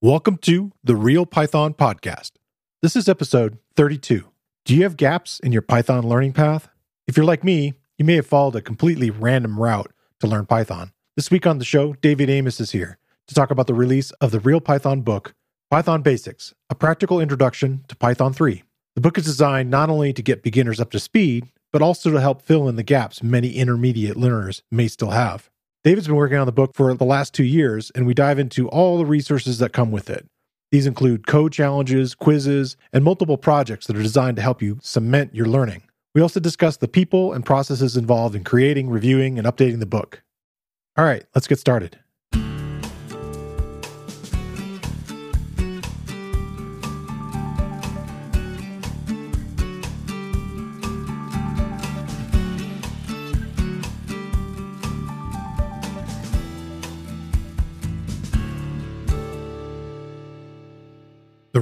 Welcome to the Real Python Podcast. This is episode 32. Do you have gaps in your Python learning path? If you're like me, you may have followed a completely random route to learn Python. This week on the show, David Amos is here to talk about the release of the Real Python book, Python Basics A Practical Introduction to Python 3. The book is designed not only to get beginners up to speed, but also to help fill in the gaps many intermediate learners may still have. David's been working on the book for the last two years, and we dive into all the resources that come with it. These include code challenges, quizzes, and multiple projects that are designed to help you cement your learning. We also discuss the people and processes involved in creating, reviewing, and updating the book. All right, let's get started.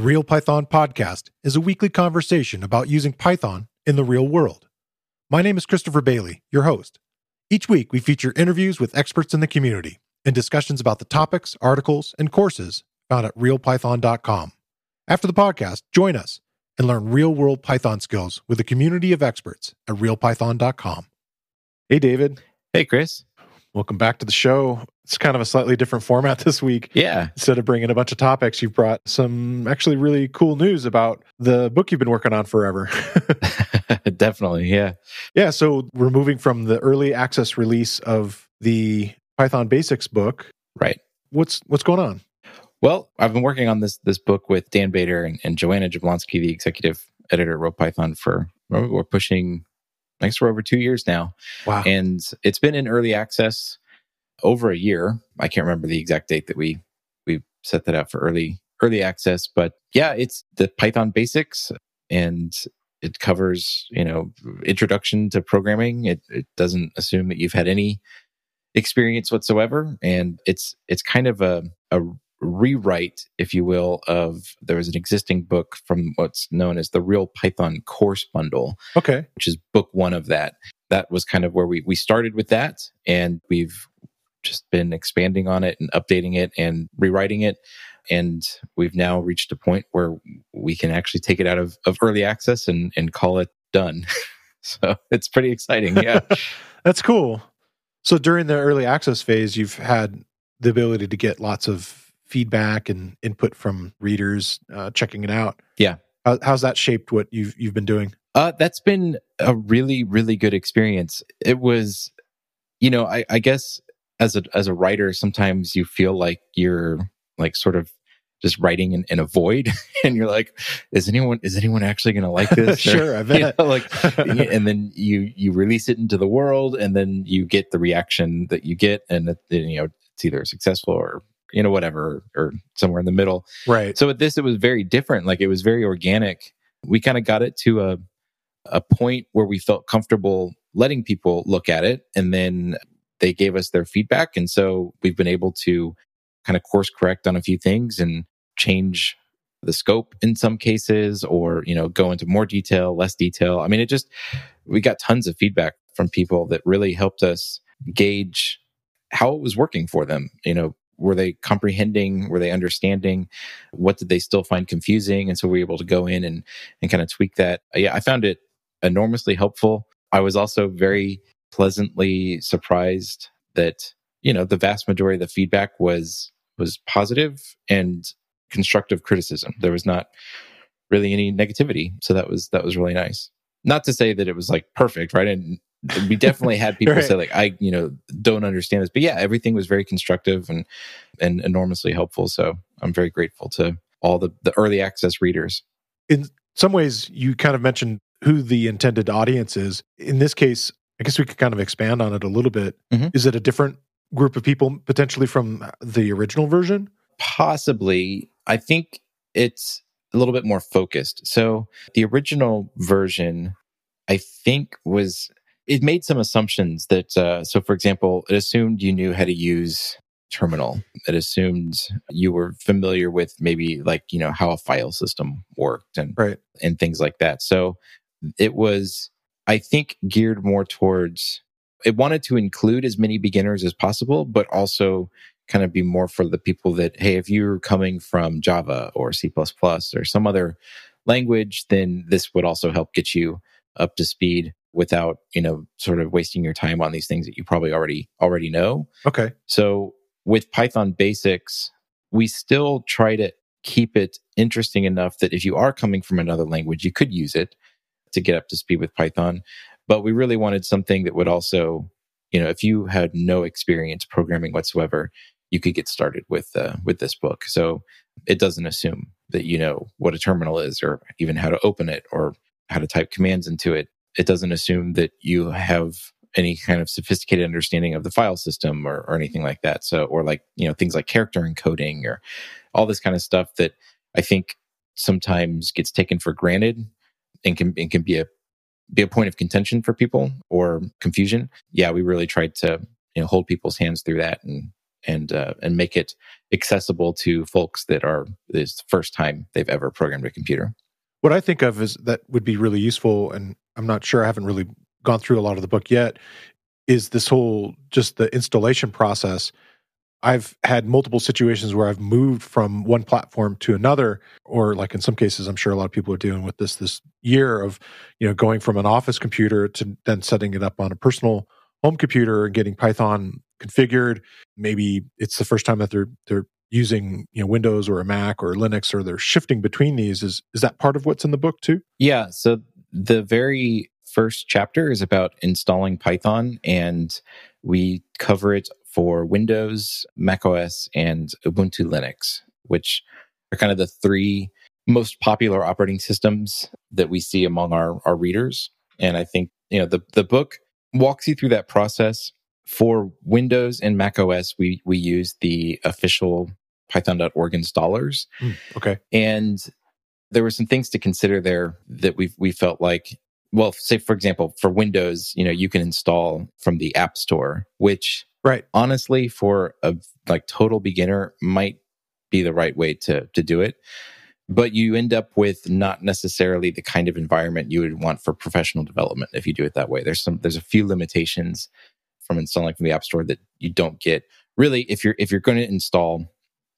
Real Python Podcast is a weekly conversation about using Python in the real world. My name is Christopher Bailey, your host. Each week, we feature interviews with experts in the community and discussions about the topics, articles, and courses found at realpython.com. After the podcast, join us and learn real world Python skills with a community of experts at realpython.com. Hey, David. Hey, Chris. Welcome back to the show. It's kind of a slightly different format this week. Yeah. Instead of bringing a bunch of topics, you've brought some actually really cool news about the book you've been working on forever. Definitely. Yeah. Yeah. So we're moving from the early access release of the Python Basics book. Right. What's what's going on? Well, I've been working on this this book with Dan Bader and, and Joanna Jablonski, the executive editor at Python, for we're pushing I guess we're over two years now. Wow. And it's been in early access over a year. I can't remember the exact date that we we set that up for early early access, but yeah, it's the Python basics and it covers, you know, introduction to programming. It, it doesn't assume that you've had any experience whatsoever. And it's it's kind of a, a rewrite, if you will, of there was an existing book from what's known as the Real Python Course Bundle. Okay. Which is book one of that. That was kind of where we, we started with that. And we've just been expanding on it and updating it and rewriting it. And we've now reached a point where we can actually take it out of, of early access and, and call it done. so it's pretty exciting. Yeah. That's cool. So during the early access phase, you've had the ability to get lots of feedback and input from readers uh, checking it out. Yeah. How, how's that shaped what you've you've been doing? Uh, that's been a really really good experience. It was, you know, I, I guess as a as a writer, sometimes you feel like you're like sort of just writing in, in a void and you're like is anyone is anyone actually going to like this sure or, i bet you know, like and then you you release it into the world and then you get the reaction that you get and it, you know it's either successful or you know, whatever, or somewhere in the middle. Right. So with this, it was very different. Like it was very organic. We kind of got it to a a point where we felt comfortable letting people look at it, and then they gave us their feedback, and so we've been able to kind of course correct on a few things and change the scope in some cases, or you know, go into more detail, less detail. I mean, it just we got tons of feedback from people that really helped us gauge how it was working for them. You know, were they comprehending? Were they understanding? What did they still find confusing? And so we were able to go in and and kind of tweak that. Yeah i found it enormously helpful. I was also very pleasantly surprised that you know the vast majority of the feedback was was positive and constructive criticism. There was not really any negativity. So that was that was really nice. Not to say that it was like perfect right? And we definitely had people right. say like i you know don't understand this but yeah everything was very constructive and and enormously helpful so i'm very grateful to all the the early access readers. In some ways you kind of mentioned who the intended audience is. In this case i guess we could kind of expand on it a little bit. Mm-hmm. is it a different group of people potentially from the original version? Possibly. I think it's a little bit more focused. So the original version I think was it made some assumptions that, uh, so for example, it assumed you knew how to use terminal. It assumed you were familiar with maybe like, you know, how a file system worked and, right. and things like that. So it was, I think, geared more towards, it wanted to include as many beginners as possible, but also kind of be more for the people that, hey, if you're coming from Java or C or some other language, then this would also help get you up to speed without, you know, sort of wasting your time on these things that you probably already already know. Okay. So with Python basics, we still try to keep it interesting enough that if you are coming from another language, you could use it to get up to speed with Python. But we really wanted something that would also, you know, if you had no experience programming whatsoever, you could get started with uh, with this book. So it doesn't assume that you know what a terminal is or even how to open it or how to type commands into it. It doesn't assume that you have any kind of sophisticated understanding of the file system or, or anything like that. So, or like, you know, things like character encoding or all this kind of stuff that I think sometimes gets taken for granted and can, and can be a, be a point of contention for people or confusion. Yeah, we really tried to, you know, hold people's hands through that and, and, uh, and make it accessible to folks that are this first time they've ever programmed a computer. What I think of is that would be really useful, and I'm not sure I haven't really gone through a lot of the book yet, is this whole just the installation process. I've had multiple situations where I've moved from one platform to another, or like in some cases, I'm sure a lot of people are dealing with this this year of, you know, going from an office computer to then setting it up on a personal home computer and getting Python configured. Maybe it's the first time that they're they're using you know Windows or a Mac or Linux or they're shifting between these. Is is that part of what's in the book too? Yeah. So the very first chapter is about installing Python, and we cover it for Windows, macOS, and Ubuntu Linux, which are kind of the three most popular operating systems that we see among our, our readers. And I think, you know, the, the book walks you through that process. For Windows and macOS, we, we use the official python.org installers. Mm, okay. And there were some things to consider there that we we felt like well say for example for windows you know you can install from the app store which right. honestly for a like total beginner might be the right way to to do it. But you end up with not necessarily the kind of environment you would want for professional development if you do it that way. There's some there's a few limitations from installing from the app store that you don't get. Really if you're if you're going to install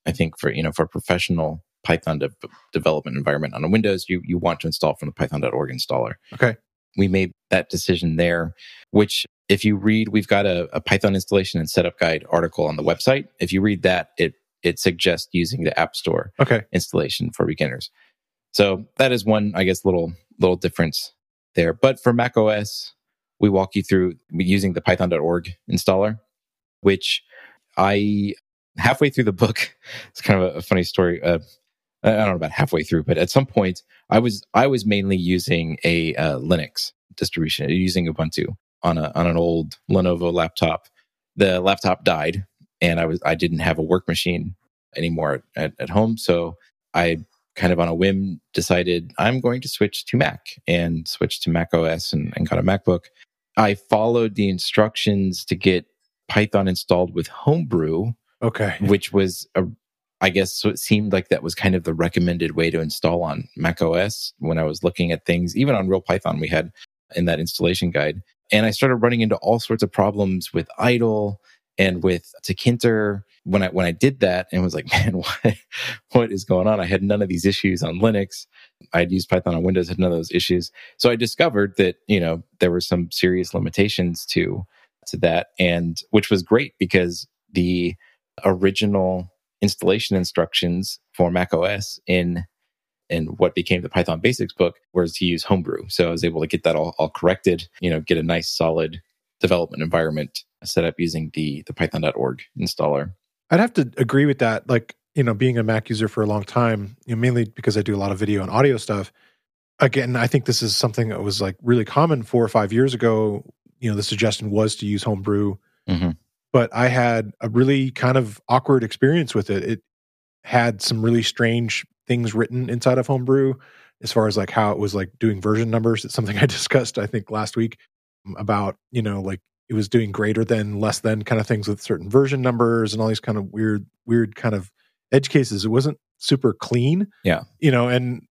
i think for you know for professional Python de- development environment on a Windows, you, you want to install from the python.org installer. Okay. We made that decision there, which if you read, we've got a, a Python installation and setup guide article on the website. If you read that, it it suggests using the App Store okay. installation for beginners. So that is one, I guess, little little difference there. But for Mac OS, we walk you through using the python.org installer, which I halfway through the book, it's kind of a, a funny story. Uh, I don't know about halfway through, but at some point, I was I was mainly using a uh, Linux distribution, using Ubuntu on a on an old Lenovo laptop. The laptop died, and I was I didn't have a work machine anymore at, at home, so I kind of on a whim decided I'm going to switch to Mac and switch to Mac OS and, and got a MacBook. I followed the instructions to get Python installed with Homebrew, okay, which was a I guess so it seemed like that was kind of the recommended way to install on Mac OS when I was looking at things, even on Real Python, we had in that installation guide. And I started running into all sorts of problems with idle and with Tkinter when I when I did that and was like, man, what what is going on? I had none of these issues on Linux. I'd used Python on Windows, had none of those issues. So I discovered that, you know, there were some serious limitations to to that and which was great because the original installation instructions for Mac OS in in what became the Python Basics book was to use Homebrew. So I was able to get that all, all corrected, you know, get a nice solid development environment set up using the the python.org installer. I'd have to agree with that. Like, you know, being a Mac user for a long time, you know, mainly because I do a lot of video and audio stuff. Again, I think this is something that was like really common four or five years ago. You know, the suggestion was to use Homebrew. Mm-hmm but I had a really kind of awkward experience with it. It had some really strange things written inside of Homebrew as far as like how it was like doing version numbers. It's something I discussed, I think, last week um, about, you know, like it was doing greater than, less than kind of things with certain version numbers and all these kind of weird, weird kind of edge cases. It wasn't super clean. Yeah. You know, and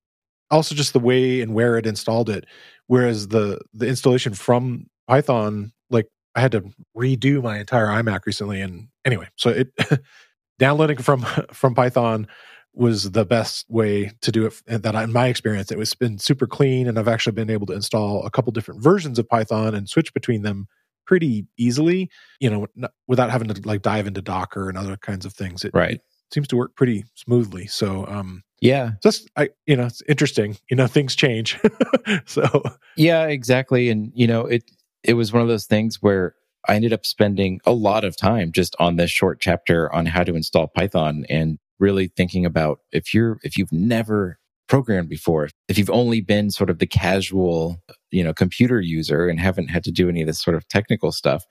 also just the way and where it installed it. Whereas the the installation from Python, like I had to redo my entire iMac recently. And anyway, so it downloading from from Python was the best way to do it that in my experience it was been super clean and i've actually been able to install a couple different versions of python and switch between them pretty easily you know without having to like dive into docker and other kinds of things. It, right. it seems to work pretty smoothly so um yeah. just i you know it's interesting you know things change. So yeah exactly and you know it it was one of those things where I ended up spending a lot of time just on this short chapter on how to install Python and really thinking about if you're if you've never programmed before if you've only been sort of the casual you know computer user and haven't had to do any of this sort of technical stuff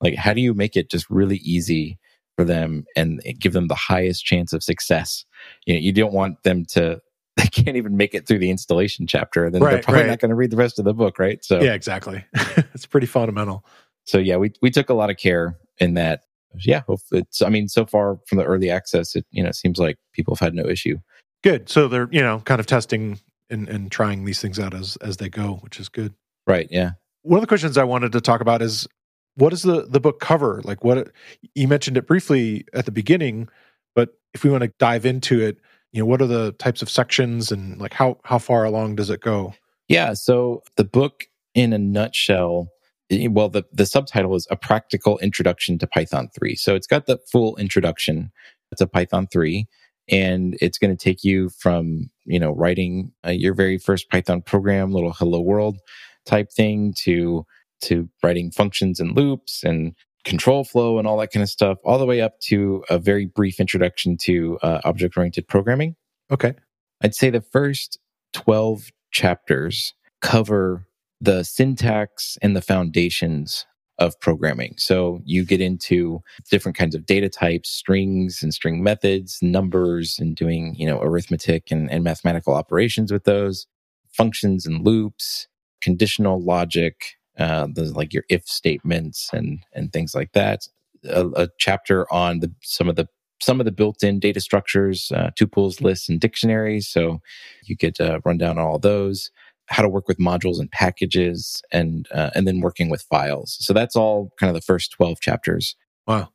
like how do you make it just really easy for them and give them the highest chance of success? You know you don't want them to they can't even make it through the installation chapter then right, they're probably right. not going to read the rest of the book right so yeah exactly it's pretty fundamental so yeah we we took a lot of care in that yeah, it's. I mean, so far from the early access, it you know it seems like people have had no issue. Good. So they're you know kind of testing and, and trying these things out as as they go, which is good. Right. Yeah. One of the questions I wanted to talk about is what does the the book cover? Like what you mentioned it briefly at the beginning, but if we want to dive into it, you know, what are the types of sections and like how how far along does it go? Yeah. So the book, in a nutshell, Eh, well, the, the subtitle is A Practical Introduction to Python 3. So it's got the full introduction to Python 3 and it's going to take you from, you know, writing uh, your very first Python program, little hello world type thing to, to writing functions and loops and control flow and all that kind of stuff, all the way up to a very brief introduction to uh, object oriented programming. Okay. I'd say the first 12 chapters cover the syntax and the foundations of programming. So you get into different kinds of data types, strings and string methods, numbers and doing, you know, arithmetic and, and mathematical operations with those, functions and loops, conditional logic, uh, the, like your if statements and, and things like that. A, a chapter on the, some of the some of the built-in data structures, uh, tuples, lists, and dictionaries. So you get uh, run down all those. How to work with modules and packages and uh, and then working with files. So that's all kind of the first 12 chapters wow.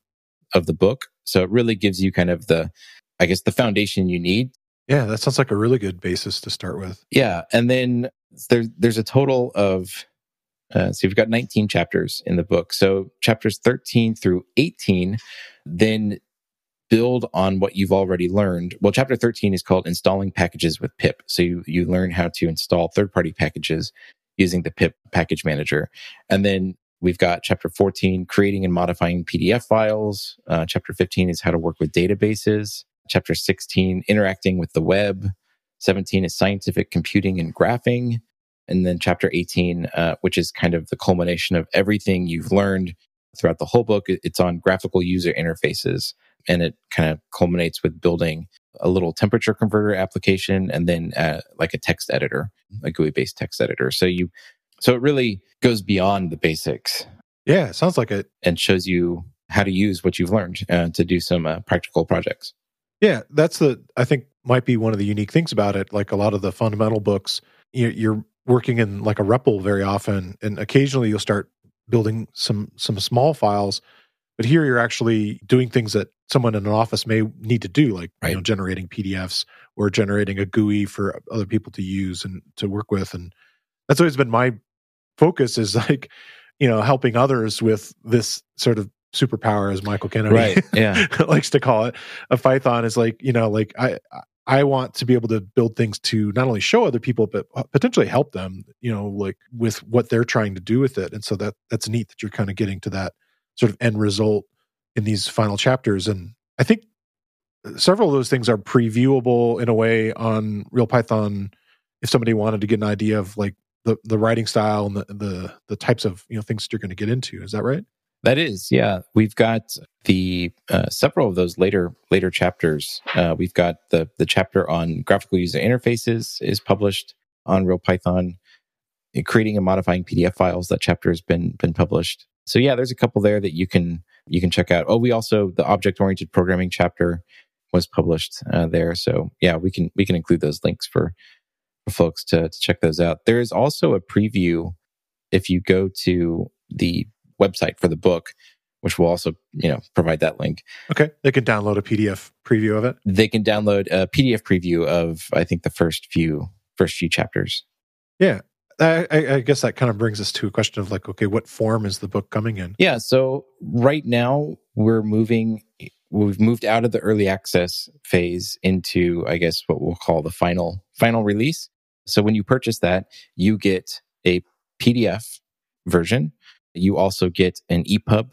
of the book. So it really gives you kind of the i guess the foundation you need. Yeah that sounds like a really good basis to start with. Yeah and then there's there's a total of uh, so you've got 19 chapters in the book so chapters 13 through 18 then build on what you've already learned. Well, chapter 13 is called installing packages with pip. So you, you learn how to install third party packages using the pip package manager. And then we've got chapter 14, creating and modifying PDF files. Uh, chapter 15 is how to work with databases. Chapter 16, interacting with the web. 17 is scientific computing and graphing. And then chapter 18, uh, which is kind of the culmination of everything you've learned throughout the whole book. It's on graphical user interfaces and it kind of culminates with building a little temperature converter application and then uh, like a text editor, a GUI based text editor. So you, so it really goes beyond the basics. Yeah, sounds like it, and shows you how to use what you've learned uh, to do some uh, practical projects. Yeah, that's the I think might be one of the unique things about it. Like a lot of the fundamental books, you're working in like a REPL very often, and occasionally you'll start building some some small files but here you're actually doing things that someone in an office may need to do, like right. you know, generating PDFs or generating a GUI for other people to use and to work with. And that's always been my focus is like, you know, helping others with this sort of superpower, as Michael Kennedy right. yeah. likes to call it. A Python is like, you know, like I I want to be able to build things to not only show other people but uh, potentially help them, you know, like with what they're trying to do with it. And so that that's neat that you're kind of getting to that sort of end result in these final chapters. And I think uh, several of those things are previewable in a way on Real Python if somebody wanted to get an idea of like the, the writing style and the, the the types of you know things that you're going to get into. Is that right? That is, yeah. We've got the uh, several of those later later chapters. Uh, we've got the the chapter on graphical user interfaces is published on Real Python. Creating and modifying PDF files. That chapter has been been published. So yeah, there's a couple there that you can you can check out. Oh, we also the object oriented programming chapter was published uh, there. So yeah, we can we can include those links for, for folks to, to check those out. There is also a preview if you go to the website for the book. which will also you know provide that link. Okay, they can download a PDF preview of it. They can download a PDF preview of I think the first few first few chapters. Yeah, I, I guess that kind of brings us to a question of like, okay, what form is the book coming in? Yeah, so right now we're moving. We've moved out of the early access phase into, I guess, what we'll call the final final release. So when you purchase that, you get a PDF version. You also get an EPUB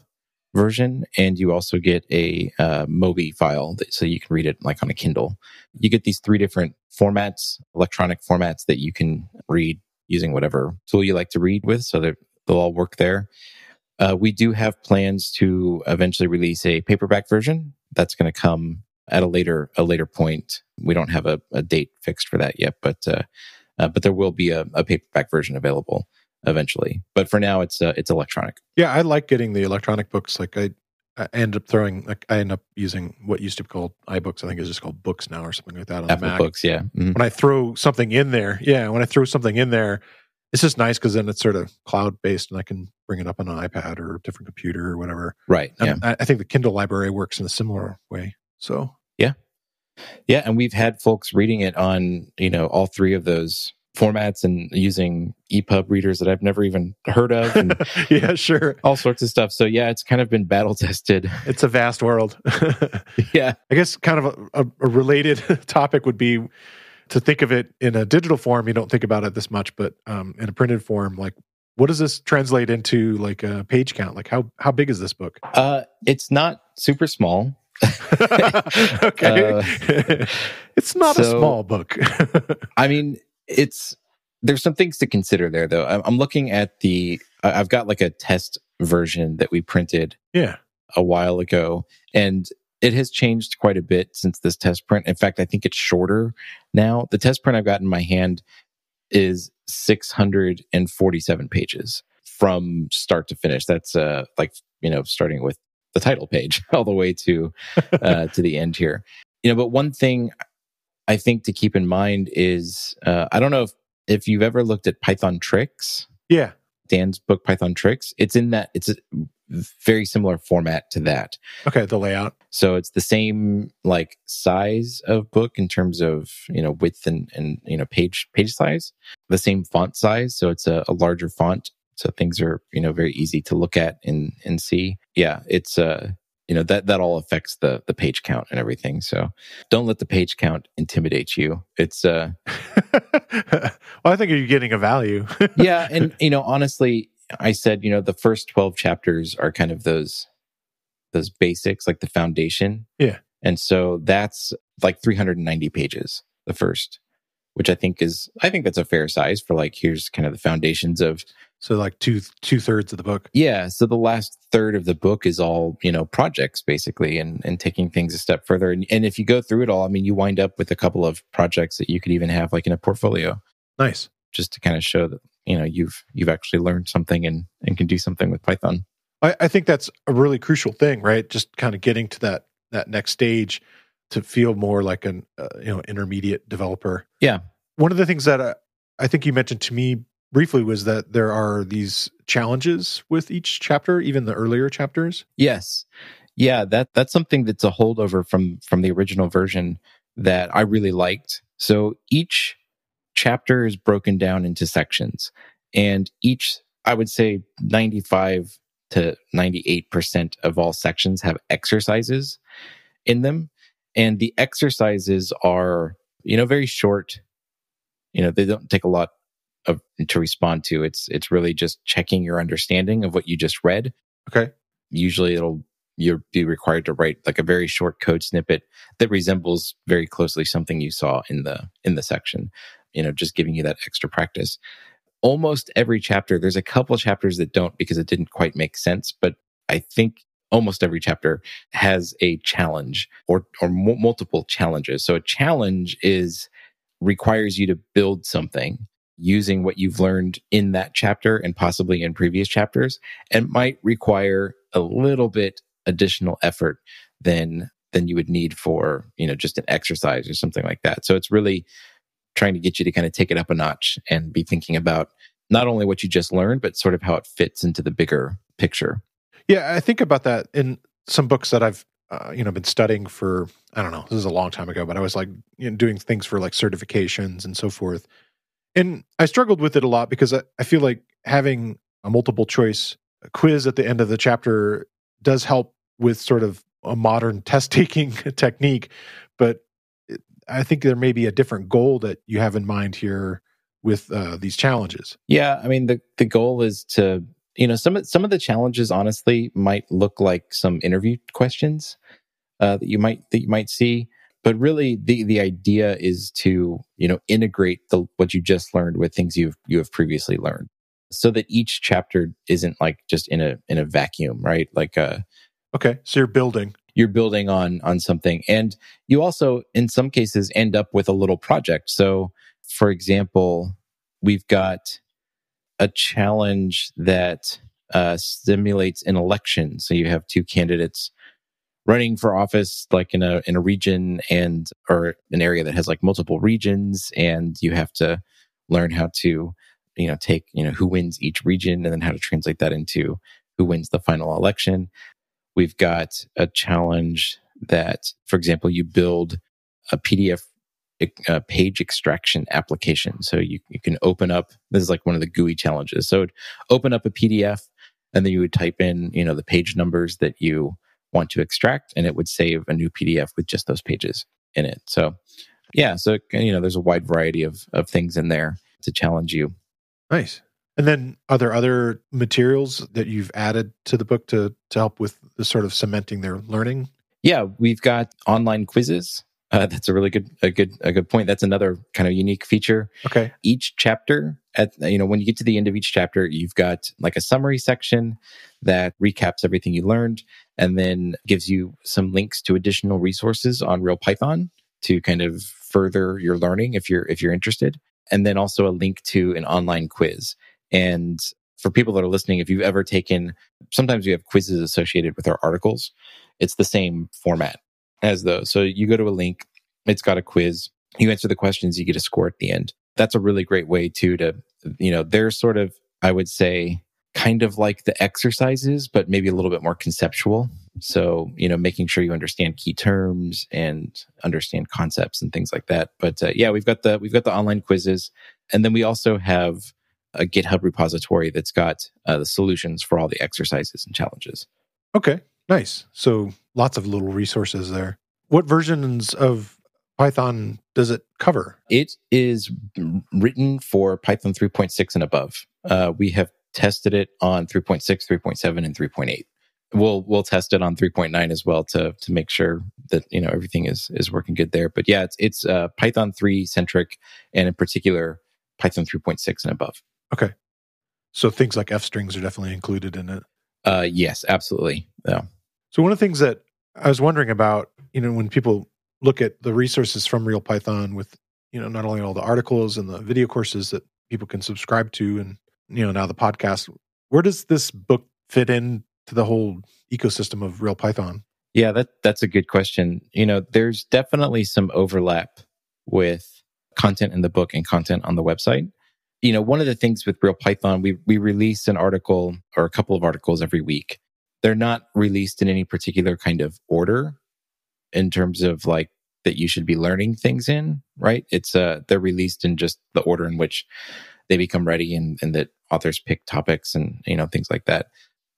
version, and you also get a uh, Mobi file, that, so you can read it like on a Kindle. You get these three different formats, electronic formats that you can read using whatever tool you like to read with, so they'll all work there. Uh, we do have plans to eventually release a paperback version. That's going to come at a later a later point. We don't have a, a date fixed for that yet, but uh, uh, but there will be a, a, paperback version available eventually. But for now, it's uh, it's electronic. Yeah, I like getting the electronic books. Like I, I end up throwing like I end up using what used to be called iBooks. I think is just called Books now or something like that on Apple the Mac. Books, yeah. Mm-hmm. When I throw something in there, yeah, when I throw something in there, it's just nice because then it's sort of cloud based and I can bring it up on an iPad or a different computer or whatever. Right. And yeah. I, I think the Kindle library works in a similar way. So yeah, yeah, and we've had folks reading it on you know all three of those formats and using EPUB readers that I've never even heard of. And yeah, sure. All sorts of stuff. So yeah, it's kind of been battle tested. It's a vast world. yeah. I guess kind of a, a, a, related topic would be to think of it in a digital form. You don't think about it this much, but um, in a printed form, like what does this translate into like a page count? Like how, how big is this book? Uh, it's not super small. okay. Uh, it's not so, a small book. I mean, it's there's some things to consider there though. I'm looking at the I've got like a test version that we printed yeah a while ago and it has changed quite a bit since this test print. In fact, I think it's shorter now. The test print I've got in my hand is 647 pages from start to finish. That's uh like, you know, starting with the title page all the way to uh to the end here. You know, but one thing I think to keep in mind is uh, I don't know if if you've ever looked at Python Tricks. Yeah, Dan's book Python Tricks. It's in that. It's a very similar format to that. Okay, the layout. So it's the same like size of book in terms of you know width and and you know page page size. The same font size, so it's a, a larger font. So things are you know very easy to look at and and see. Yeah, it's uh you know that that all affects the the page count and everything. So don't let the page count intimidate you. It's uh well i think you're getting a value. Yeah and you know honestly i said you know the first 12 chapters are kind of those those basics like the foundation. Yeah. And so that's like 390 pages the first which i think is i think that's a fair size for like here's kind of the foundations of so like two two thirds of the book. Yeah. So the last third of the book is all, you know, projects basically and, and taking things a step further. And, and if you go through it all, I mean, you wind up with a couple of projects that you could even have like in a portfolio. Nice. Just to kind of show that, you know, you've you've actually learned something and, and can do something with Python. I, I think that's a really crucial thing, right? Just kind of getting to that that next stage to feel more like an uh, you know intermediate developer. Yeah. One of the things that I, I think you mentioned to me briefly was that there are these challenges with each chapter, even the earlier chapters. Yes. Yeah, that that's something that's a holdover from from the original version that I really liked. So each chapter is broken down into sections and each I would say 95 to 98% of all sections have exercises in them and the exercises are you know very short you know they don't take a lot of, to respond to. It's it's really just checking your understanding of what you just read. Okay. Usually it'll you'll be required to write like a very short code snippet that resembles very closely something you saw in the in the section. You know, just giving you that extra practice. Almost every chapter, there's a couple chapters that don't because it didn't quite make sense, but I think almost every chapter has a challenge or or m- multiple challenges. So a challenge is requires you to build something using what you've learned in that chapter and possibly in previous chapters and might require a little bit additional effort than than you would need for you know just an exercise or something like that so it's really trying to get you to kind of take it up a notch and be thinking about not only what you just learned but sort of how it fits into the bigger picture Yeah, I think about that in some books that I've uh, you know been studying for I don't know. This is a long time ago, but I was like you know, doing things for like certifications and so forth. And I struggled with it a lot because I, I feel like having a multiple choice quiz at the end of the chapter does help with sort of a modern test taking technique, but I think there may be a different goal that you have in mind here with uh, these challenges. Yeah, I mean the the goal is to you know some of some of the challenges honestly might look like some interview questions uh, that you might that you might see, but really the the idea is to you know integrate the what you just learned with things you've you have previously learned, so that each chapter isn't like just in a in a vacuum, right? Like uh, okay, so you're building. you're building on on something. And you also in some cases end up with a little project. So for example we've got a challenge that uh, simulates an election. So you have two candidates running for office like in a in a region and or an area that has like multiple regions and you have to learn how to you know take you know who wins each region and then how to translate that into who wins the final election We've got a challenge that, for example, you build a PDF a uh, page extraction application. So you, you can open up, this is like one of the GUI challenges. So open up a PDF and then you would type in, you know, the page numbers that you want to extract and it would save a new PDF with just those pages in it. So yeah, so, you know, there's a wide variety of, of things in there to challenge you. Nice. And then are there other materials that you've added to the book to to help with the sort of cementing their learning? Yeah, we've got online quizzes. Uh, that's a really good a good a good point. That's another kind of unique feature. Okay. Each chapter at you know when you get to the end of each chapter, you've got like a summary section that recaps everything you learned and then gives you some links to additional resources on Real Python to kind of further your learning if you're if you're interested. And then also a link to an online quiz. And for people that are listening, if you've ever taken, sometimes we have quizzes associated with our articles. It's the same format as those. So you go to a link, it's got a quiz, you answer the questions, you get a score at the end. That's a really great way too to, you know, they're sort of, I would say, kind of like the exercises, but maybe a little bit more conceptual. So, you know, making sure you understand key terms and understand concepts and things like that. But uh, yeah, we've got the we've got the online quizzes, and then we also have a GitHub repository that's got uh, the solutions for all the exercises and challenges. Okay, nice. So lots of little resources there. What versions of Python does it cover? It is written for Python 3.6 and above. Uh, we have tested it on 3.6, 3.7, and 3.8. We'll we'll test it on 3.9 as well to to make sure that you know everything is is working good there. But yeah, it's it's uh, Python 3 centric, and in particular Python 3.6 and above. Okay. So things like F strings are definitely included in it. Uh, yes, absolutely. Yeah. So one of the things that I was wondering about, you know, when people look at the resources from Real Python with, you know, not only all the articles and the video courses that people can subscribe to, and you know now the podcast, where does this book fit in to the whole ecosystem of Real Python? Yeah, that that's a good question. You know, there's definitely some overlap with content in the book and content on the website you know, one of the things with Real Python, we we release an article or a couple of articles every week. They're not released in any particular kind of order in terms of like that you should be learning things in, right? It's uh they're released in just the order in which they become ready and, and that authors pick topics and you know things like that.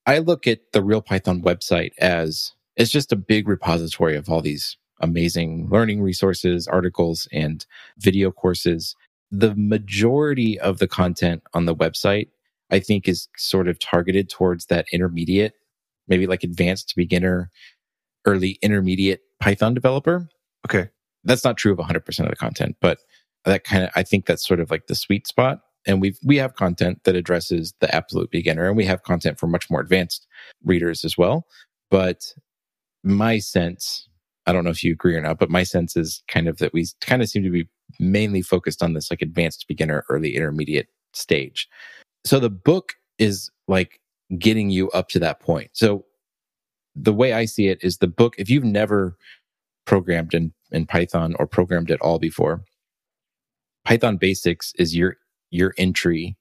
I look at the Real Python website as it's just a big repository of all these amazing learning resources, articles, and video courses the majority of the content on the website, I think, is sort of targeted towards that intermediate, maybe like advanced to beginner, early intermediate Python developer. Okay. That's not true of 100% of the content, but that kind of, I think that's sort of like the sweet spot. And we've, we have content that addresses the absolute beginner and we have content for much more advanced readers as well. But my sense, I don't know if you agree or not, but my sense is kind of that we kind of seem to be mainly focused on this like advanced beginner, early intermediate stage. So the book is like getting you up to that point. So the way I see it is the book, if you've never programmed in, in Python or programmed at all before, Python basics is your your entry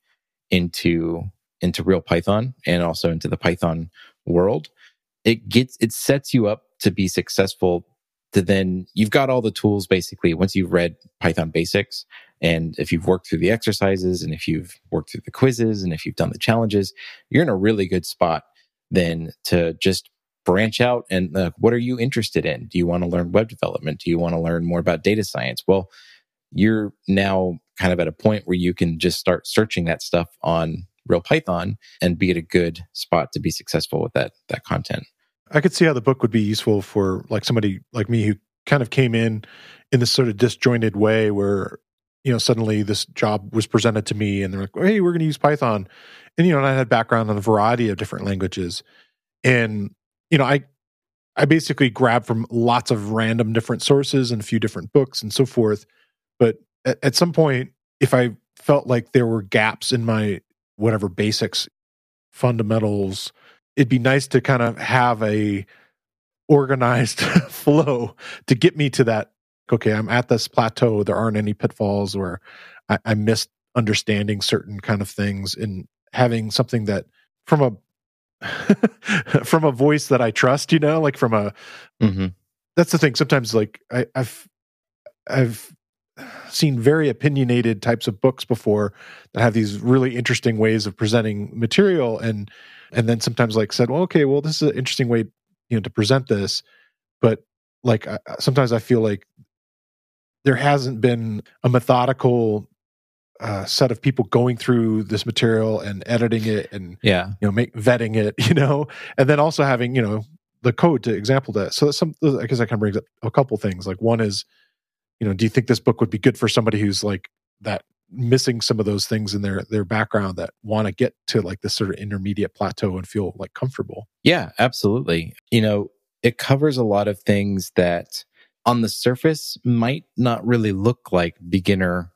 into into real Python and also into the Python world, it gets it sets you up to be successful to then you've got all the tools basically once you've read Python basics and if you've worked through the exercises and if you've worked through the quizzes and if you've done the challenges, you're in a really good spot then to just branch out and uh, what are you interested in? Do you want to learn web development? Do you want to learn more about data science? Well, you're now kind of at a point where you can just start searching that stuff on real Python and be at a good spot to be successful with that that content. I could see how the book would be useful for like somebody like me who kind of came in in this sort of disjointed way where you know suddenly this job was presented to me and they're like hey we're going to use python. And you know and i had background on a variety of different languages. And you know i i basically grabbed from lots of random different sources and a few different books and so forth. But at, at some point if i felt like there were gaps in my whatever basics fundamentals it'd be nice to kind of have a organized flow to get me to that okay i'm at this plateau there aren't any pitfalls or i, I missed understanding certain kind of things and having something that from a from a voice that i trust you know like from a mm-hmm. that's the thing sometimes like I, i've i've seen very opinionated types of books before that have these really interesting ways of presenting material and and then sometimes like said well okay well this is an interesting way you know to present this but like I, sometimes i feel like there hasn't been a methodical uh, set of people going through this material and editing it and yeah. you know make vetting it you know and then also having you know the code to example that. So that's some i guess that kind of brings up a couple things. Like one is you know do you think this book would be good for somebody who's like that missing some of those things in their their background that want to get to like this sort of intermediate plateau and feel like comfortable? Yeah absolutely. You know it covers a lot of things that on the surface might not really look like beginner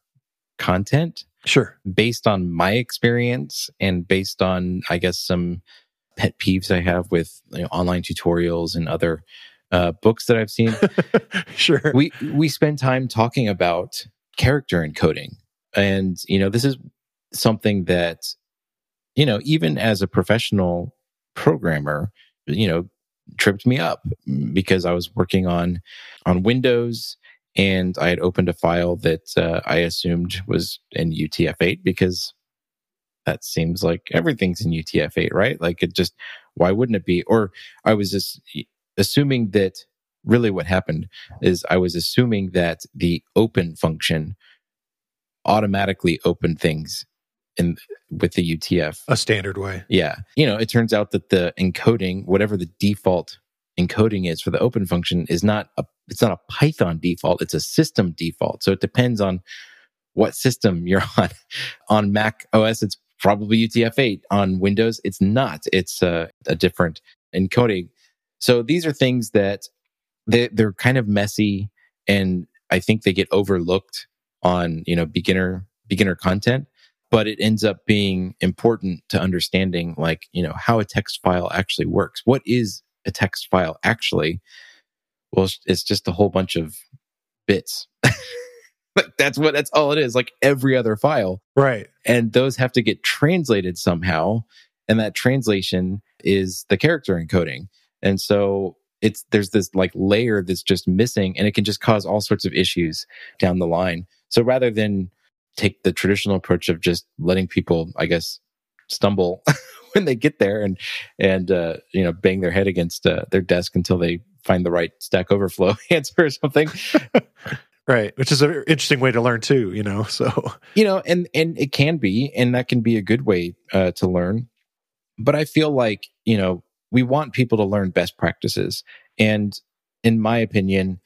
content sure. based on my experience and based on i guess some pet peeves i have with you know, online tutorials and other uh, books that i've seen. Sure. We we spend time talking about character encoding. And, you know, this is something that, you know, even as a professional programmer, you know, tripped me up because I was working on on Windows and I had opened a file that uh, I assumed was in UTF-8 because that seems like everything's in UTF-8, right? Like it just why wouldn't it be? Or I was just assuming that really what happened is I was assuming that the open function automatically open things in with the UTF a standard way. Yeah. You know, it turns out that the encoding, whatever the default encoding is for the open function is not a it's not a Python default, it's a system default. So it depends on what system you're on. on Mac OS it's probably UTF-8. On Windows it's not. It's a, a different encoding. So these are things that they, they're kind of messy and I think they get overlooked on, you know, beginner, beginner content, but it ends up being important to understanding like, you know, how a text file actually works. What is a text file actually? Well, it's just a whole bunch of bits. like that's what that's all it is like every other file right and those have to get translated somehow and that translation is the character encoding and so it's there's this like layer that's just missing and it can just cause all sorts of issues down the line so rather than take the traditional approach of just letting people, I guess, stumble when they get there and and uh, you know bang their head against uh, their desk until they find the right Stack Overflow answer or something. right, which is an interesting way to learn too. You know, so you know, and and it can be, and that can be a good way uh, to learn. But I feel like you know we want people to learn best practices, and in my opinion,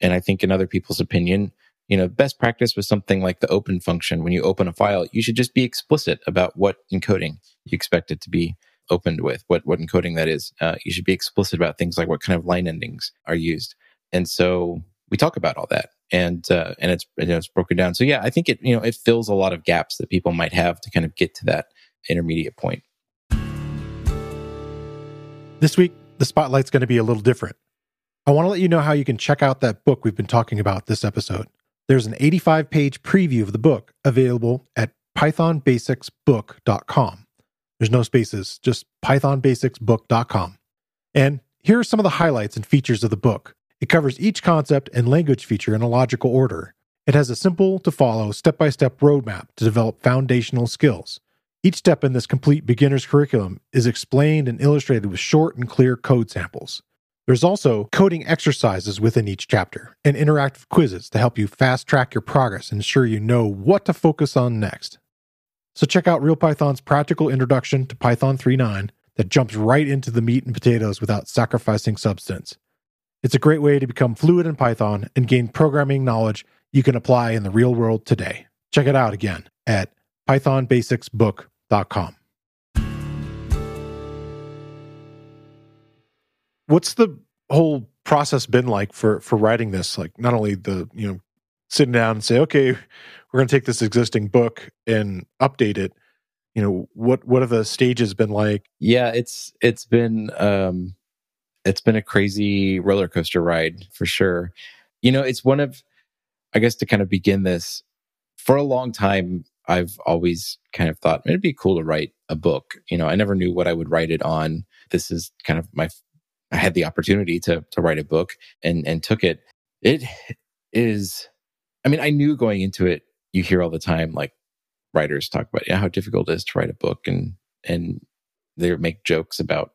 and I think in other people's opinion, you know, best practice with something like the open function. When you open a file, you should just be explicit about what encoding you expect it to be opened with, what, what encoding that is. Uh, you should be explicit about things like what kind of line endings are used. And so we talk about all that and, uh, and it's, you know, it's broken down. So yeah, I think it, you know, it fills a lot of gaps that people might have to kind of get to that intermediate point. This week, the spotlight's going to be a little different. I want to let you know how you can check out that book we've been talking about this episode. There's an 85 page preview of the book available at pythonbasicsbook.com. There's no spaces, just pythonbasicsbook.com. And here are some of the highlights and features of the book. It covers each concept and language feature in a logical order. It has a simple to follow step by step roadmap to develop foundational skills. Each step in this complete beginner's curriculum is explained and illustrated with short and clear code samples. There's also coding exercises within each chapter and interactive quizzes to help you fast track your progress and ensure you know what to focus on next. So check out RealPython's practical introduction to Python 3.9 that jumps right into the meat and potatoes without sacrificing substance. It's a great way to become fluid in Python and gain programming knowledge you can apply in the real world today. Check it out again at pythonbasicsbook.com. What's the whole process been like for for writing this? Like not only the, you know, sitting down and say, okay, we're going to take this existing book and update it. You know, what what have the stages been like? Yeah, it's it's been um it's been a crazy roller coaster ride for sure. You know, it's one of I guess to kind of begin this, for a long time I've always kind of thought it'd be cool to write a book. You know, I never knew what I would write it on. This is kind of my I had the opportunity to to write a book and and took it. It is I mean, I knew going into it, you hear all the time like writers talk about yeah, how difficult it is to write a book and and they make jokes about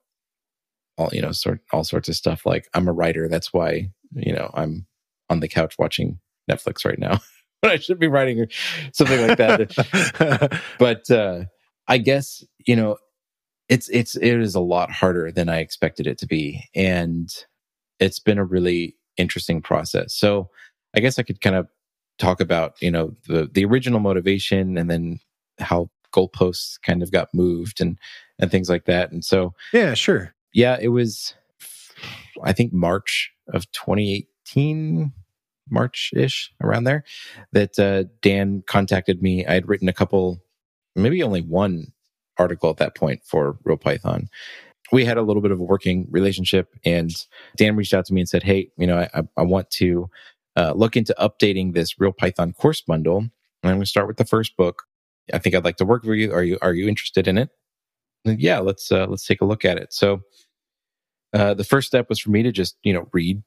all you know sort all sorts of stuff like I'm a writer that's why you know I'm on the couch watching Netflix right now but I should be writing something like that but uh I guess you know it's it's it is a lot harder than I expected it to be, and it's been a really interesting process. So I guess I could kind of talk about you know the the original motivation and then how goalposts kind of got moved and and things like that. And so yeah, sure, yeah, it was I think March of 2018. March ish around there that uh, Dan contacted me. I had written a couple, maybe only one article at that point for Real Python. We had a little bit of a working relationship, and Dan reached out to me and said, "Hey, you know, I, I want to uh, look into updating this Real Python course bundle, and I'm going to start with the first book. I think I'd like to work with you. Are you Are you interested in it? And yeah, let's uh, let's take a look at it. So, uh, the first step was for me to just you know read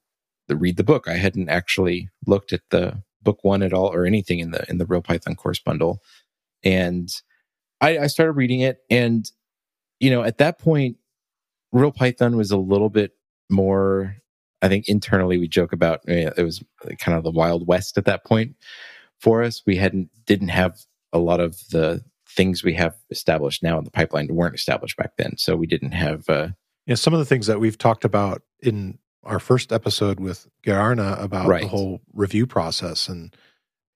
the read the book. I hadn't actually looked at the book one at all or anything in the in the Real Python course bundle, and I, I started reading it, and you know, at that point, Real Python was a little bit more. I think internally we joke about it was kind of the wild west at that point for us. We hadn't didn't have a lot of the things we have established now in the pipeline weren't established back then. So we didn't have. Uh, yeah, some of the things that we've talked about in our first episode with Geir Arne about right. the whole review process and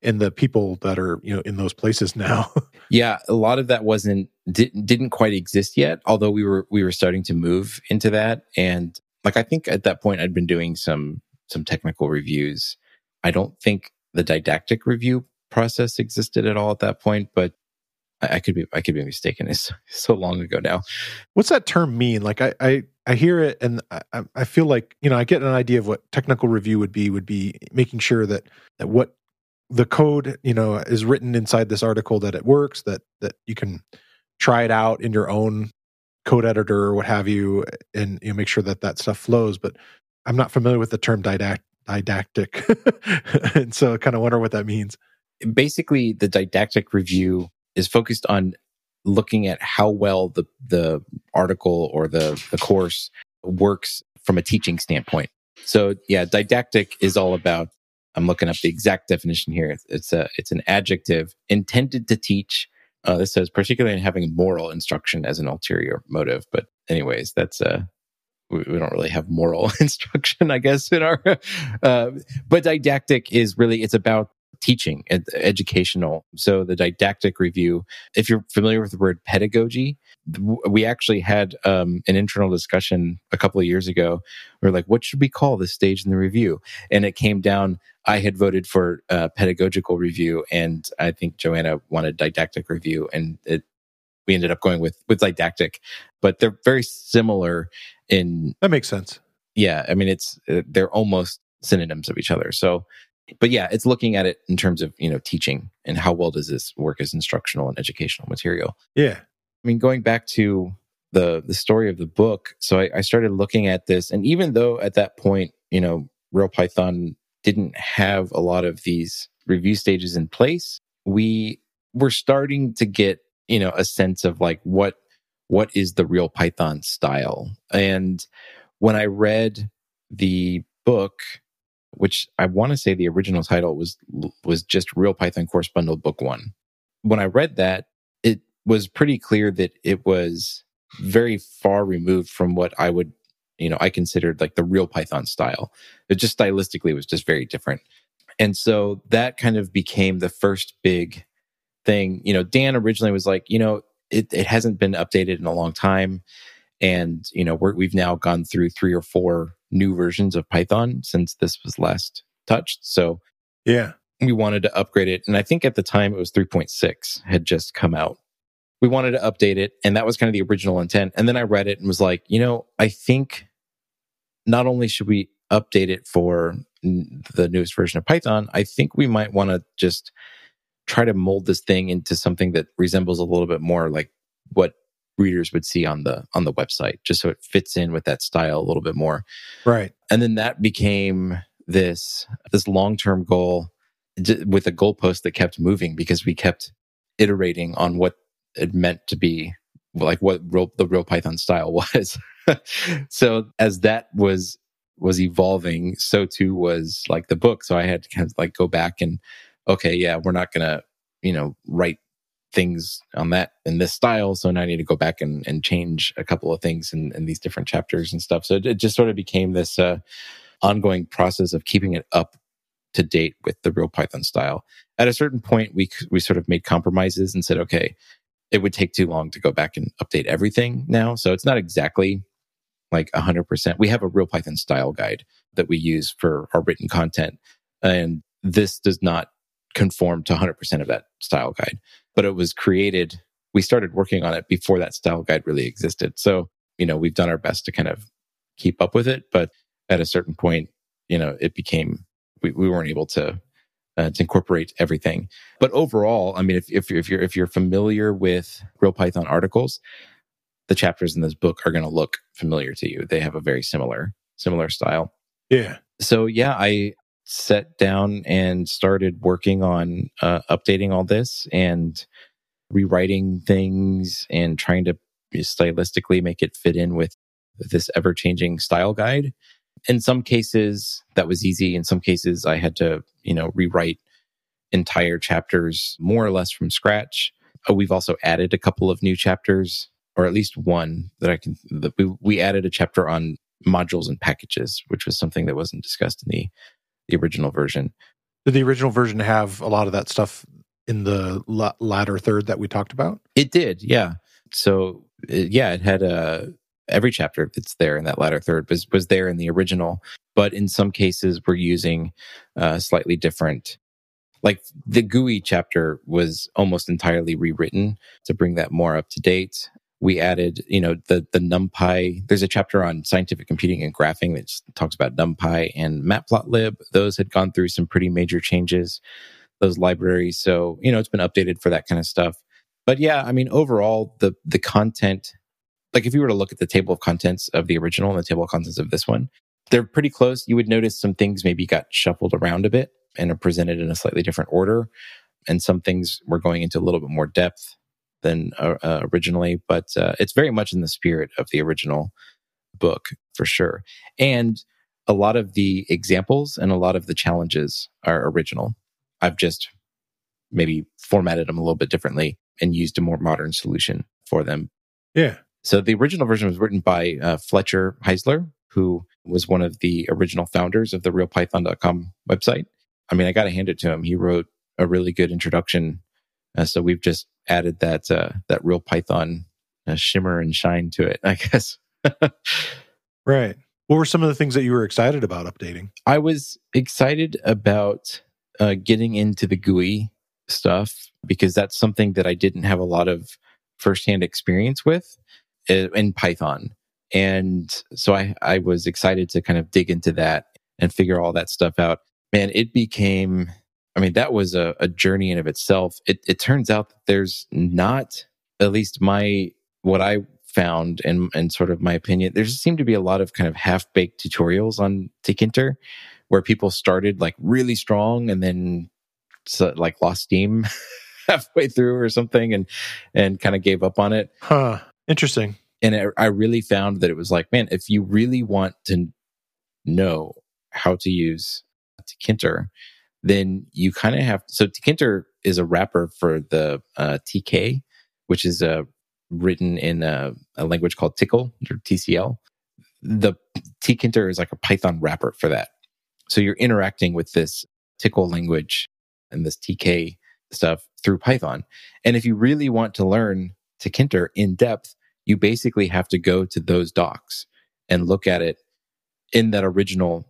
and the people that are you know in those places now yeah a lot of that wasn't didn't didn't quite exist yet although we were we were starting to move into that and like i think at that point i'd been doing some some technical reviews i don't think the didactic review process existed at all at that point but I, I could be I could be mistaken. It's so long ago now. What's that term mean? Like I I, I hear it and I, I feel like you know I get an idea of what technical review would be. Would be making sure that that what the code you know is written inside this article that it works that that you can try it out in your own code editor or what have you and you know, make sure that that stuff flows but i'm not familiar with the term didact- didactic. And so i kind of wonder what that means. Basically the didactic review is focused on looking at how well the the article or the the course works from a teaching standpoint. So yeah didactic is all about I'm looking up the exact definition here. It's a it's an adjective intended to teach. Uh, this says particularly in having moral instruction as an ulterior motive. But anyways, that's uh we, don't really have moral instruction, I guess, in our. Uh, but didactic is really it's about teaching, ed- educational. So the didactic review, if you're familiar with the word pedagogy, we actually had um, an internal discussion a couple of years ago. We are like, what should we call this stage in the review? And it came down. I had voted for uh, pedagogical review, and I think Joanna wanted didactic review, and it we ended up going with with didactic. But they're very similar in that makes sense. Yeah, I mean, it's uh, they're almost synonyms of each other. So but yeah, it's looking at it in terms of, you know, teaching and how well does this work as instructional and educational material. Yeah. I mean, going back to the the story of the book, so I, I started looking at this, and even though at that point, you know, Real Python didn't have a lot of these review stages in place, we were starting to get, you know, a sense of like what what is the real Python style. And when I read the book, which I want to say the original title was was just Real Python Course Bundle Book 1. When I read that, was pretty clear that it was very far removed from what I would you know, I considered like the real Python style. It just stylistically was just very different. And so that kind of became the first big thing. You know, Dan originally was like, you know, it, it hasn't been updated in a long time. And, you know, we have now gone through three or four new versions of Python since this was last touched. So, yeah, we wanted to upgrade it. And I think at the time it was 3.6 had just come out. We wanted to update it. And that was kind of the original intent. And then I read it and was like, you know, I think not only should we update it for the newest version of Python, I think we might want to just try to mold this thing into something that resembles a little bit more like what readers would see on the on the website just so it fits in with that style a little bit more right and then that became this this long-term goal with a goalpost that kept moving because we kept iterating on what it meant to be like what real, the real python style was so as that was was evolving, so too was like the book. So I had to kind of like go back and okay, yeah, we're not gonna, you know, write things on that in this style. So now I need to go back and, and change a couple of things in, in these different chapters and stuff. So it, it just sort of became this uh, ongoing process of keeping it up to date with the real Python style. At a certain point, we we sort of made compromises and said, okay, it would take too long to go back and update everything now. So it's not exactly like 100%. We have a real Python style guide that we use for our written content. And this does not conform to 100% of that style guide, but it was created. We started working on it before that style guide really existed. So, you know, we've done our best to kind of keep up with it. But at a certain point, you know, it became, we, we weren't able to, uh, to incorporate everything. But overall, I mean, if, if, if you're, if you're familiar with real Python articles, the chapters in this book are going to look familiar to you. They have a very similar similar style. Yeah. So yeah, I sat down and started working on uh, updating all this and rewriting things and trying to stylistically make it fit in with this ever changing style guide. In some cases, that was easy. In some cases, I had to, you know, rewrite entire chapters more or less from scratch. Uh, we've also added a couple of new chapters or at least one that I can. That we we added a chapter on modules and packages, which was something that wasn't discussed in the the original version. Did the original version have a lot of that stuff in the la- latter third that we talked about? It did, yeah. So it, yeah, it had a uh, every chapter that's there in that latter third was was there in the original, but in some cases we're using uh, slightly different. Like the GUI chapter was almost entirely rewritten to bring that more up to date we added, you know, the the NumPy. There's a chapter on scientific computing and graphing that talks about NumPy and Matplotlib. Those had gone through some pretty major changes. Those libraries, so you know, it's been updated for that kind of stuff. But yeah, I mean, overall, the the content, like if you were to look at the table of contents of the original and the table of contents of this one, they're pretty close. You would notice some things maybe got shuffled around a bit and are presented in a slightly different order, and some things were going into a little bit more depth than uh, uh, originally, but uh, it's very much in the spirit of the original book for sure. And a lot of the examples and a lot of the challenges are original. I've just maybe formatted them a little bit differently and used a more modern solution for them. Yeah. So the original version was written by uh, Fletcher Heisler, who was one of the original founders of the realpython.com website. I mean, I got to hand it to him. He wrote a really good introduction. Uh, so we've just added that uh, that real Python uh, shimmer and shine to it. I guess. right. What were some of the things that you were excited about updating? I was excited about uh, getting into the GUI stuff because that's something that I didn't have a lot of firsthand experience with Uh, in Python. And so I, I was excited to kind of dig into that and figure all that stuff out. Man, it became I mean, that was a, a journey in of itself. It, it turns out that there's not at least my what I found and and sort of my opinion, there seemed to be a lot of kind of half baked tutorials on Tkinter where people started like really strong and then so, like lost steam halfway through or something and and kind of gave up on it. Huh. Interesting. And it, I really found that it was like, man, if you really want to know how to use Tkinter, then you kind of have. So Tkinter is a wrapper for the uh, TK, which is uh, written in a, a language called Tickle or TCL. The Tkinter is like a Python wrapper for that. So you're interacting with this Tickle language and this TK stuff through Python. And if you really want to learn Tkinter in depth, you basically have to go to those docs and look at it in that original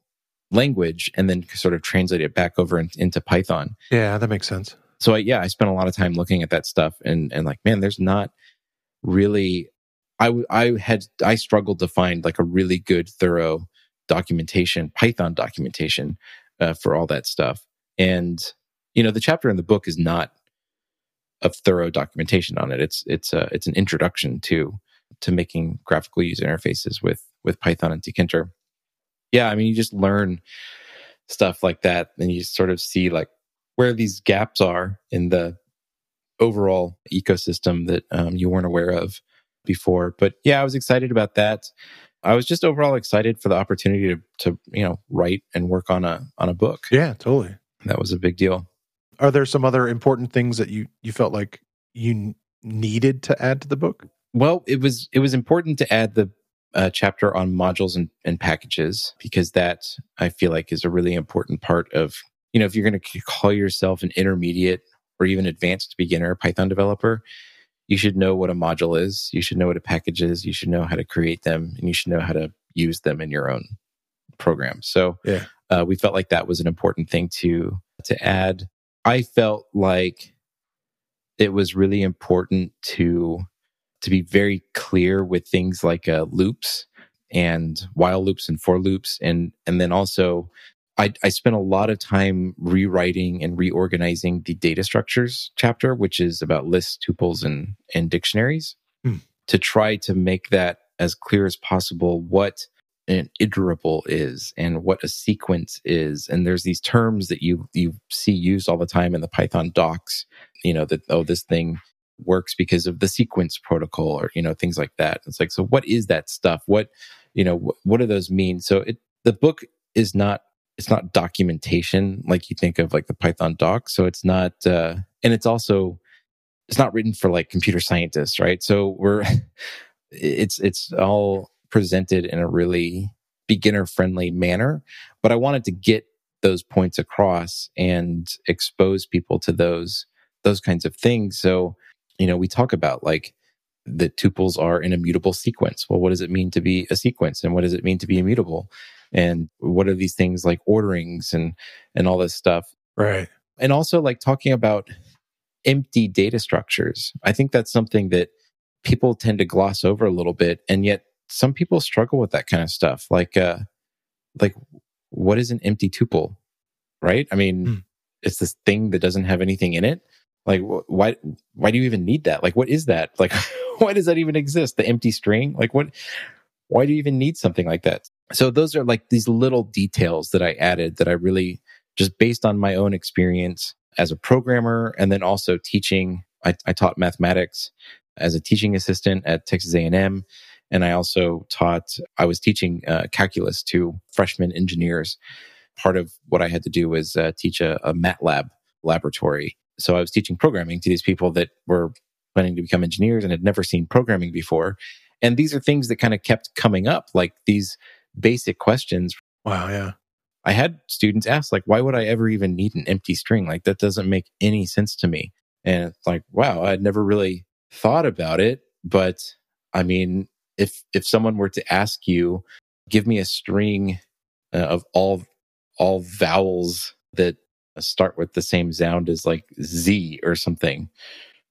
language and then sort of translate it back over in, into Python. Yeah, that makes sense. So I, yeah, I spent a lot of time looking at that stuff and and like, man, there's not really. I I had I struggled to find like a really good thorough documentation, Python documentation uh, for all that stuff. And you know, the chapter in the book is not a thorough documentation on it. It's it's a it's an introduction to to making graphical user interfaces with with Python and Tkinter yeah, I mean, you just learn stuff like that and you sort of see like where these gaps are in the overall ecosystem that um, you weren't aware of before. But yeah, I was excited about that. I was just overall excited for the opportunity to, to you know write and work on a on a book. Yeah, totally. That was a big deal. Are there some other important things that you you felt like you needed to add to the book? Well, it was it was important to add the a chapter on modules and, and packages because that I feel like is a really important part of, you know, if you're going to call yourself an intermediate or even advanced beginner Python developer, you should know what a module is. You should know what a package is. You should know how to create them and you should know how to use them in your own program. So yeah. uh, we felt like that was an important thing to to add. I felt like it was really important to to be very clear with things like uh, loops and while loops and for loops and and then also I, I spent a lot of time rewriting and reorganizing the data structures chapter which is about lists tuples and and dictionaries hmm. to try to make that as clear as possible what an iterable is and what a sequence is. And there's these terms that you you see used all the time in the python docs you know that oh this thing works because of the sequence protocol or you know things like that. It's like so what is that stuff? What you know wh- what do those mean? So it the book is not it's not documentation like you think of like the python doc. So it's not uh and it's also it's not written for like computer scientists right? So we're it's it's all presented in a really beginner friendly manner but i wanted to get those points across and expose people to those those kinds of things so you know, we talk about like the tuples are an immutable sequence. Well, what does it mean to be a sequence and what does it mean to be immutable? And what are these things like orderings and and all this stuff? Right. And also like talking about empty data structures. I think that's something that people tend to gloss over a little bit and yet some people struggle with that kind of stuff. Like uh like what is an empty tuple? Right? I mean, hmm. it's this thing that doesn't have anything in it like why why do you even need that like what is that like why does that even exist the empty string like what why do you even need something like that so those are like these little details that i added that i really just based on my own experience as a programmer and then also teaching i, I taught mathematics as a teaching assistant at texas a&m and i also taught i was teaching uh, calculus to freshman engineers part of what i had to do was uh, teach a, a matlab laboratory so I was teaching programming to these people that were planning to become engineers and had never seen programming before. And these are things that kind of kept coming up, like these basic questions. Wow, yeah. I had students ask, like, why would I ever even need an empty string? Like, that doesn't make any sense to me. And it's like, wow, I'd never really thought about it. But I mean, if if someone were to ask you, give me a string uh, of all all vowels that start with the same sound as like Z or something,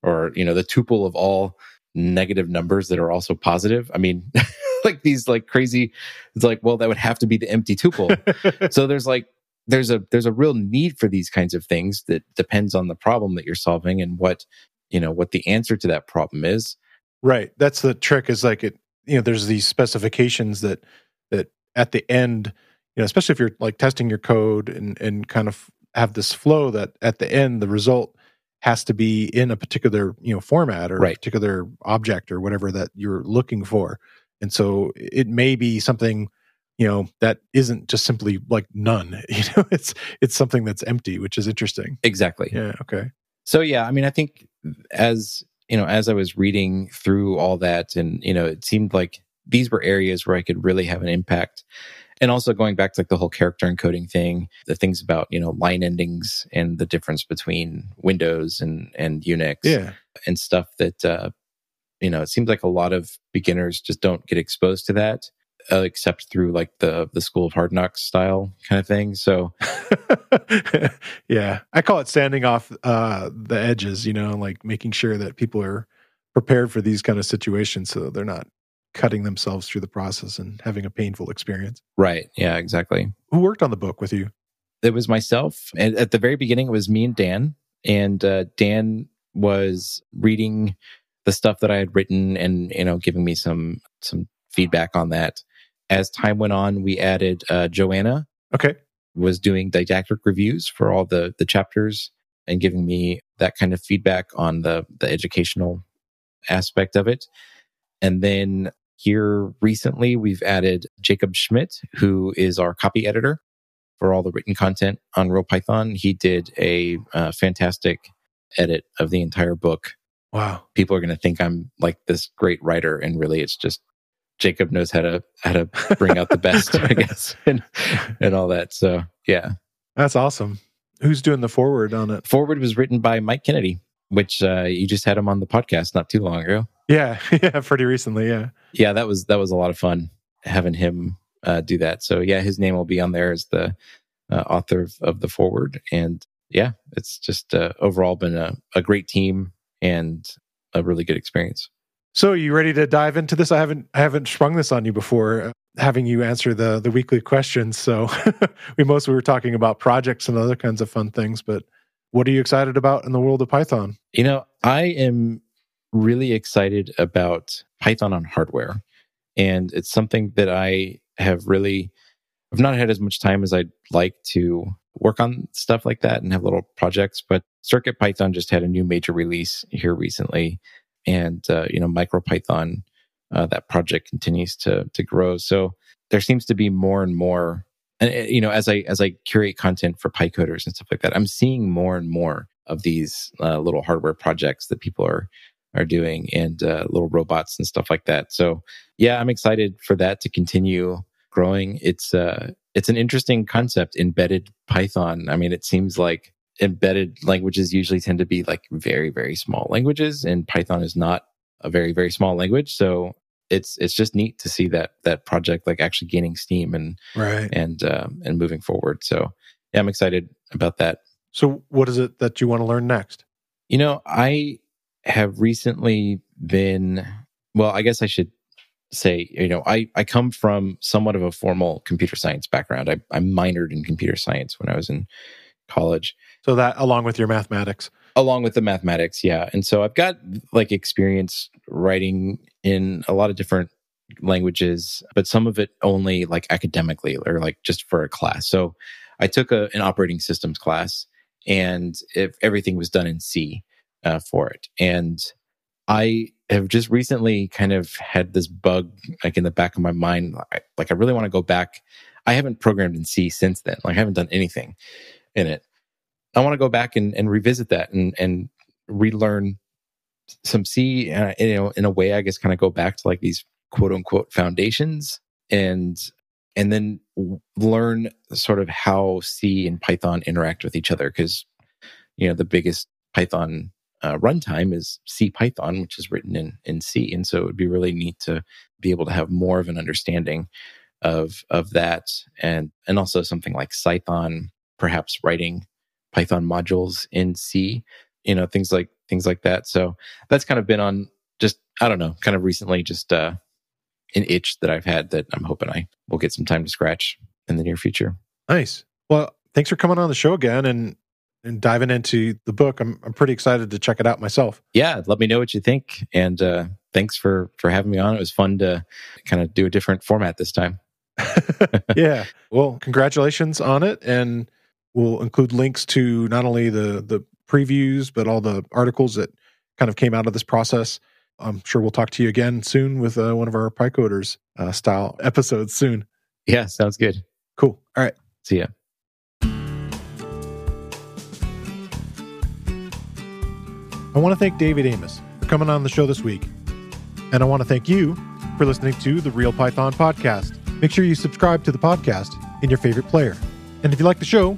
or, you know, the tuple of all negative numbers that are also positive. I mean, like these like crazy, it's like, well, that would have to be the empty tuple. so there's like, there's a there's a real need for these kinds of things that depends on the problem that you're solving and what you know, what the answer to that problem is. Right. That's the trick is like it, you know, there's these specifications that, that at the end, you know, especially if you're like testing your code and, and kind of have this flow that at the end, the result has to be in a particular, you know, format or Right. a particular object or whatever that you're looking for. And so it may be something, you know, that isn't just simply like none, you know, it's, it's something that's empty, which is interesting. Exactly. Yeah. Okay. So yeah, I mean, I think as you know, as I was reading through all that, and you know, it seemed like these were areas where I could really have an impact. And also going back to like the whole character encoding thing, the things about you know line endings and the difference between Windows and and Unix, Yeah. and stuff that uh, you know, it seems like a lot of beginners just don't get exposed to that, uh, except through like the the School of Hard Knocks style kind of thing. So yeah, I call it standing off uh, the edges. You know, like making sure that people are prepared for these kind of situations, so they're not cutting themselves through the process and having a painful experience. right, yeah, exactly. Who worked on the book with you? it was myself and at the very beginning it was me and dan and uh, dan was reading the stuff that i had written and you know giving me some some feedback on that as time went on we added uh, joanna. Okay, was doing didactic reviews for all the the chapters and giving me that kind of feedback on the the educational aspect of it. And then here recently we've added jacob schmitt who is our copy editor for all the written content on real python he did a uh, fantastic edit of the entire book. Wow, people are going to think i'm like this great writer and really it's just jacob knows how to how to bring out the best i guess and, and all that. So yeah. That's awesome. Who's doing the foreword on it? foreword was written by mike kennedy which uh, you just had him on the podcast not too long ago. Yeah, yeah, pretty recently. Yeah, yeah that was that was a lot of fun having him uh, do that. So yeah his name will be on there as the uh, author of, of the foreword. And yeah it's just uh, overall been a, a great team and a really good experience So are you ready to dive into this? I haven't I haven't sprung this on you before, uh, having you answer the the weekly questions. So we mostly were talking about projects and other kinds of fun things, but what are you excited about in the world of Python? you know i am really excited about python on hardware and it's something that i have really i've not had as much time as i'd like to work on stuff like that and have little projects but circuit python just had a new major release here recently and uh, you know micropython uh, that project continues to to grow. So there seems to be more and more and uh, you know as i as i curate content for pycoders and stuff like that i'm seeing more and more of these uh, little hardware projects that people are are doing and uh, little robots and stuff like that. So yeah i'm excited for that to continue growing. It's uh it's an interesting concept embedded python. I mean it seems like embedded languages usually tend to be like very very small languages and python is not a very very small language so it's it's just neat to see that that project like actually gaining steam and Right. and um, and moving forward so yeah i'm excited about that So what is it that you want to learn next? you know i have recently been well i guess i should say you know i i come from somewhat of a formal computer science background i, I minored in computer science when i was in college. So that along with your mathematics. along with the mathematics yeah. And so i've got like experience writing in a lot of different languages but some of it only like academically or like just for a class. So i took a, an operating systems class and if everything was done in c uh, for it. And i have just recently kind of had this bug like in the back of my mind I- like i really want to go back. I haven't programmed in c since then. Like i haven't done anything in it. I want to go back and, and revisit that and and relearn some C, uh, you know, in a way, I guess, kind of go back to like these quote unquote foundations and and then learn sort of how C and Python interact with each other. Because you know the biggest Python uh, runtime is CPython, which is written in in C, and so it would be really neat to be able to have more of an understanding of of that and and also something like Cython, perhaps writing Python modules in C, you know, things like things like that. So that's kind of been on just I don't know, kind of recently just uh an itch that I've had that I'm hoping I will get some time to scratch in the near future. Nice. Well, thanks for coming on the show again. And and diving into the book. I'm, I'm pretty excited to check it out myself. Yeah, let me know what you think. And uh, thanks for for having me on. It was fun to kind of do a different format this time. yeah. Well, congratulations on it. And we'll include links to not only the the previews, but all the articles that kind of came out of this process. I'm sure we'll talk to you again soon with uh, one of our PyCoders uh, style episodes soon. Yeah, sounds good. Cool. All right. See ya. I want to thank David Amos for coming on the show this week. And I want to thank you for listening to the Real Python podcast. Make sure you subscribe to the podcast in your favorite player. And if you like the show,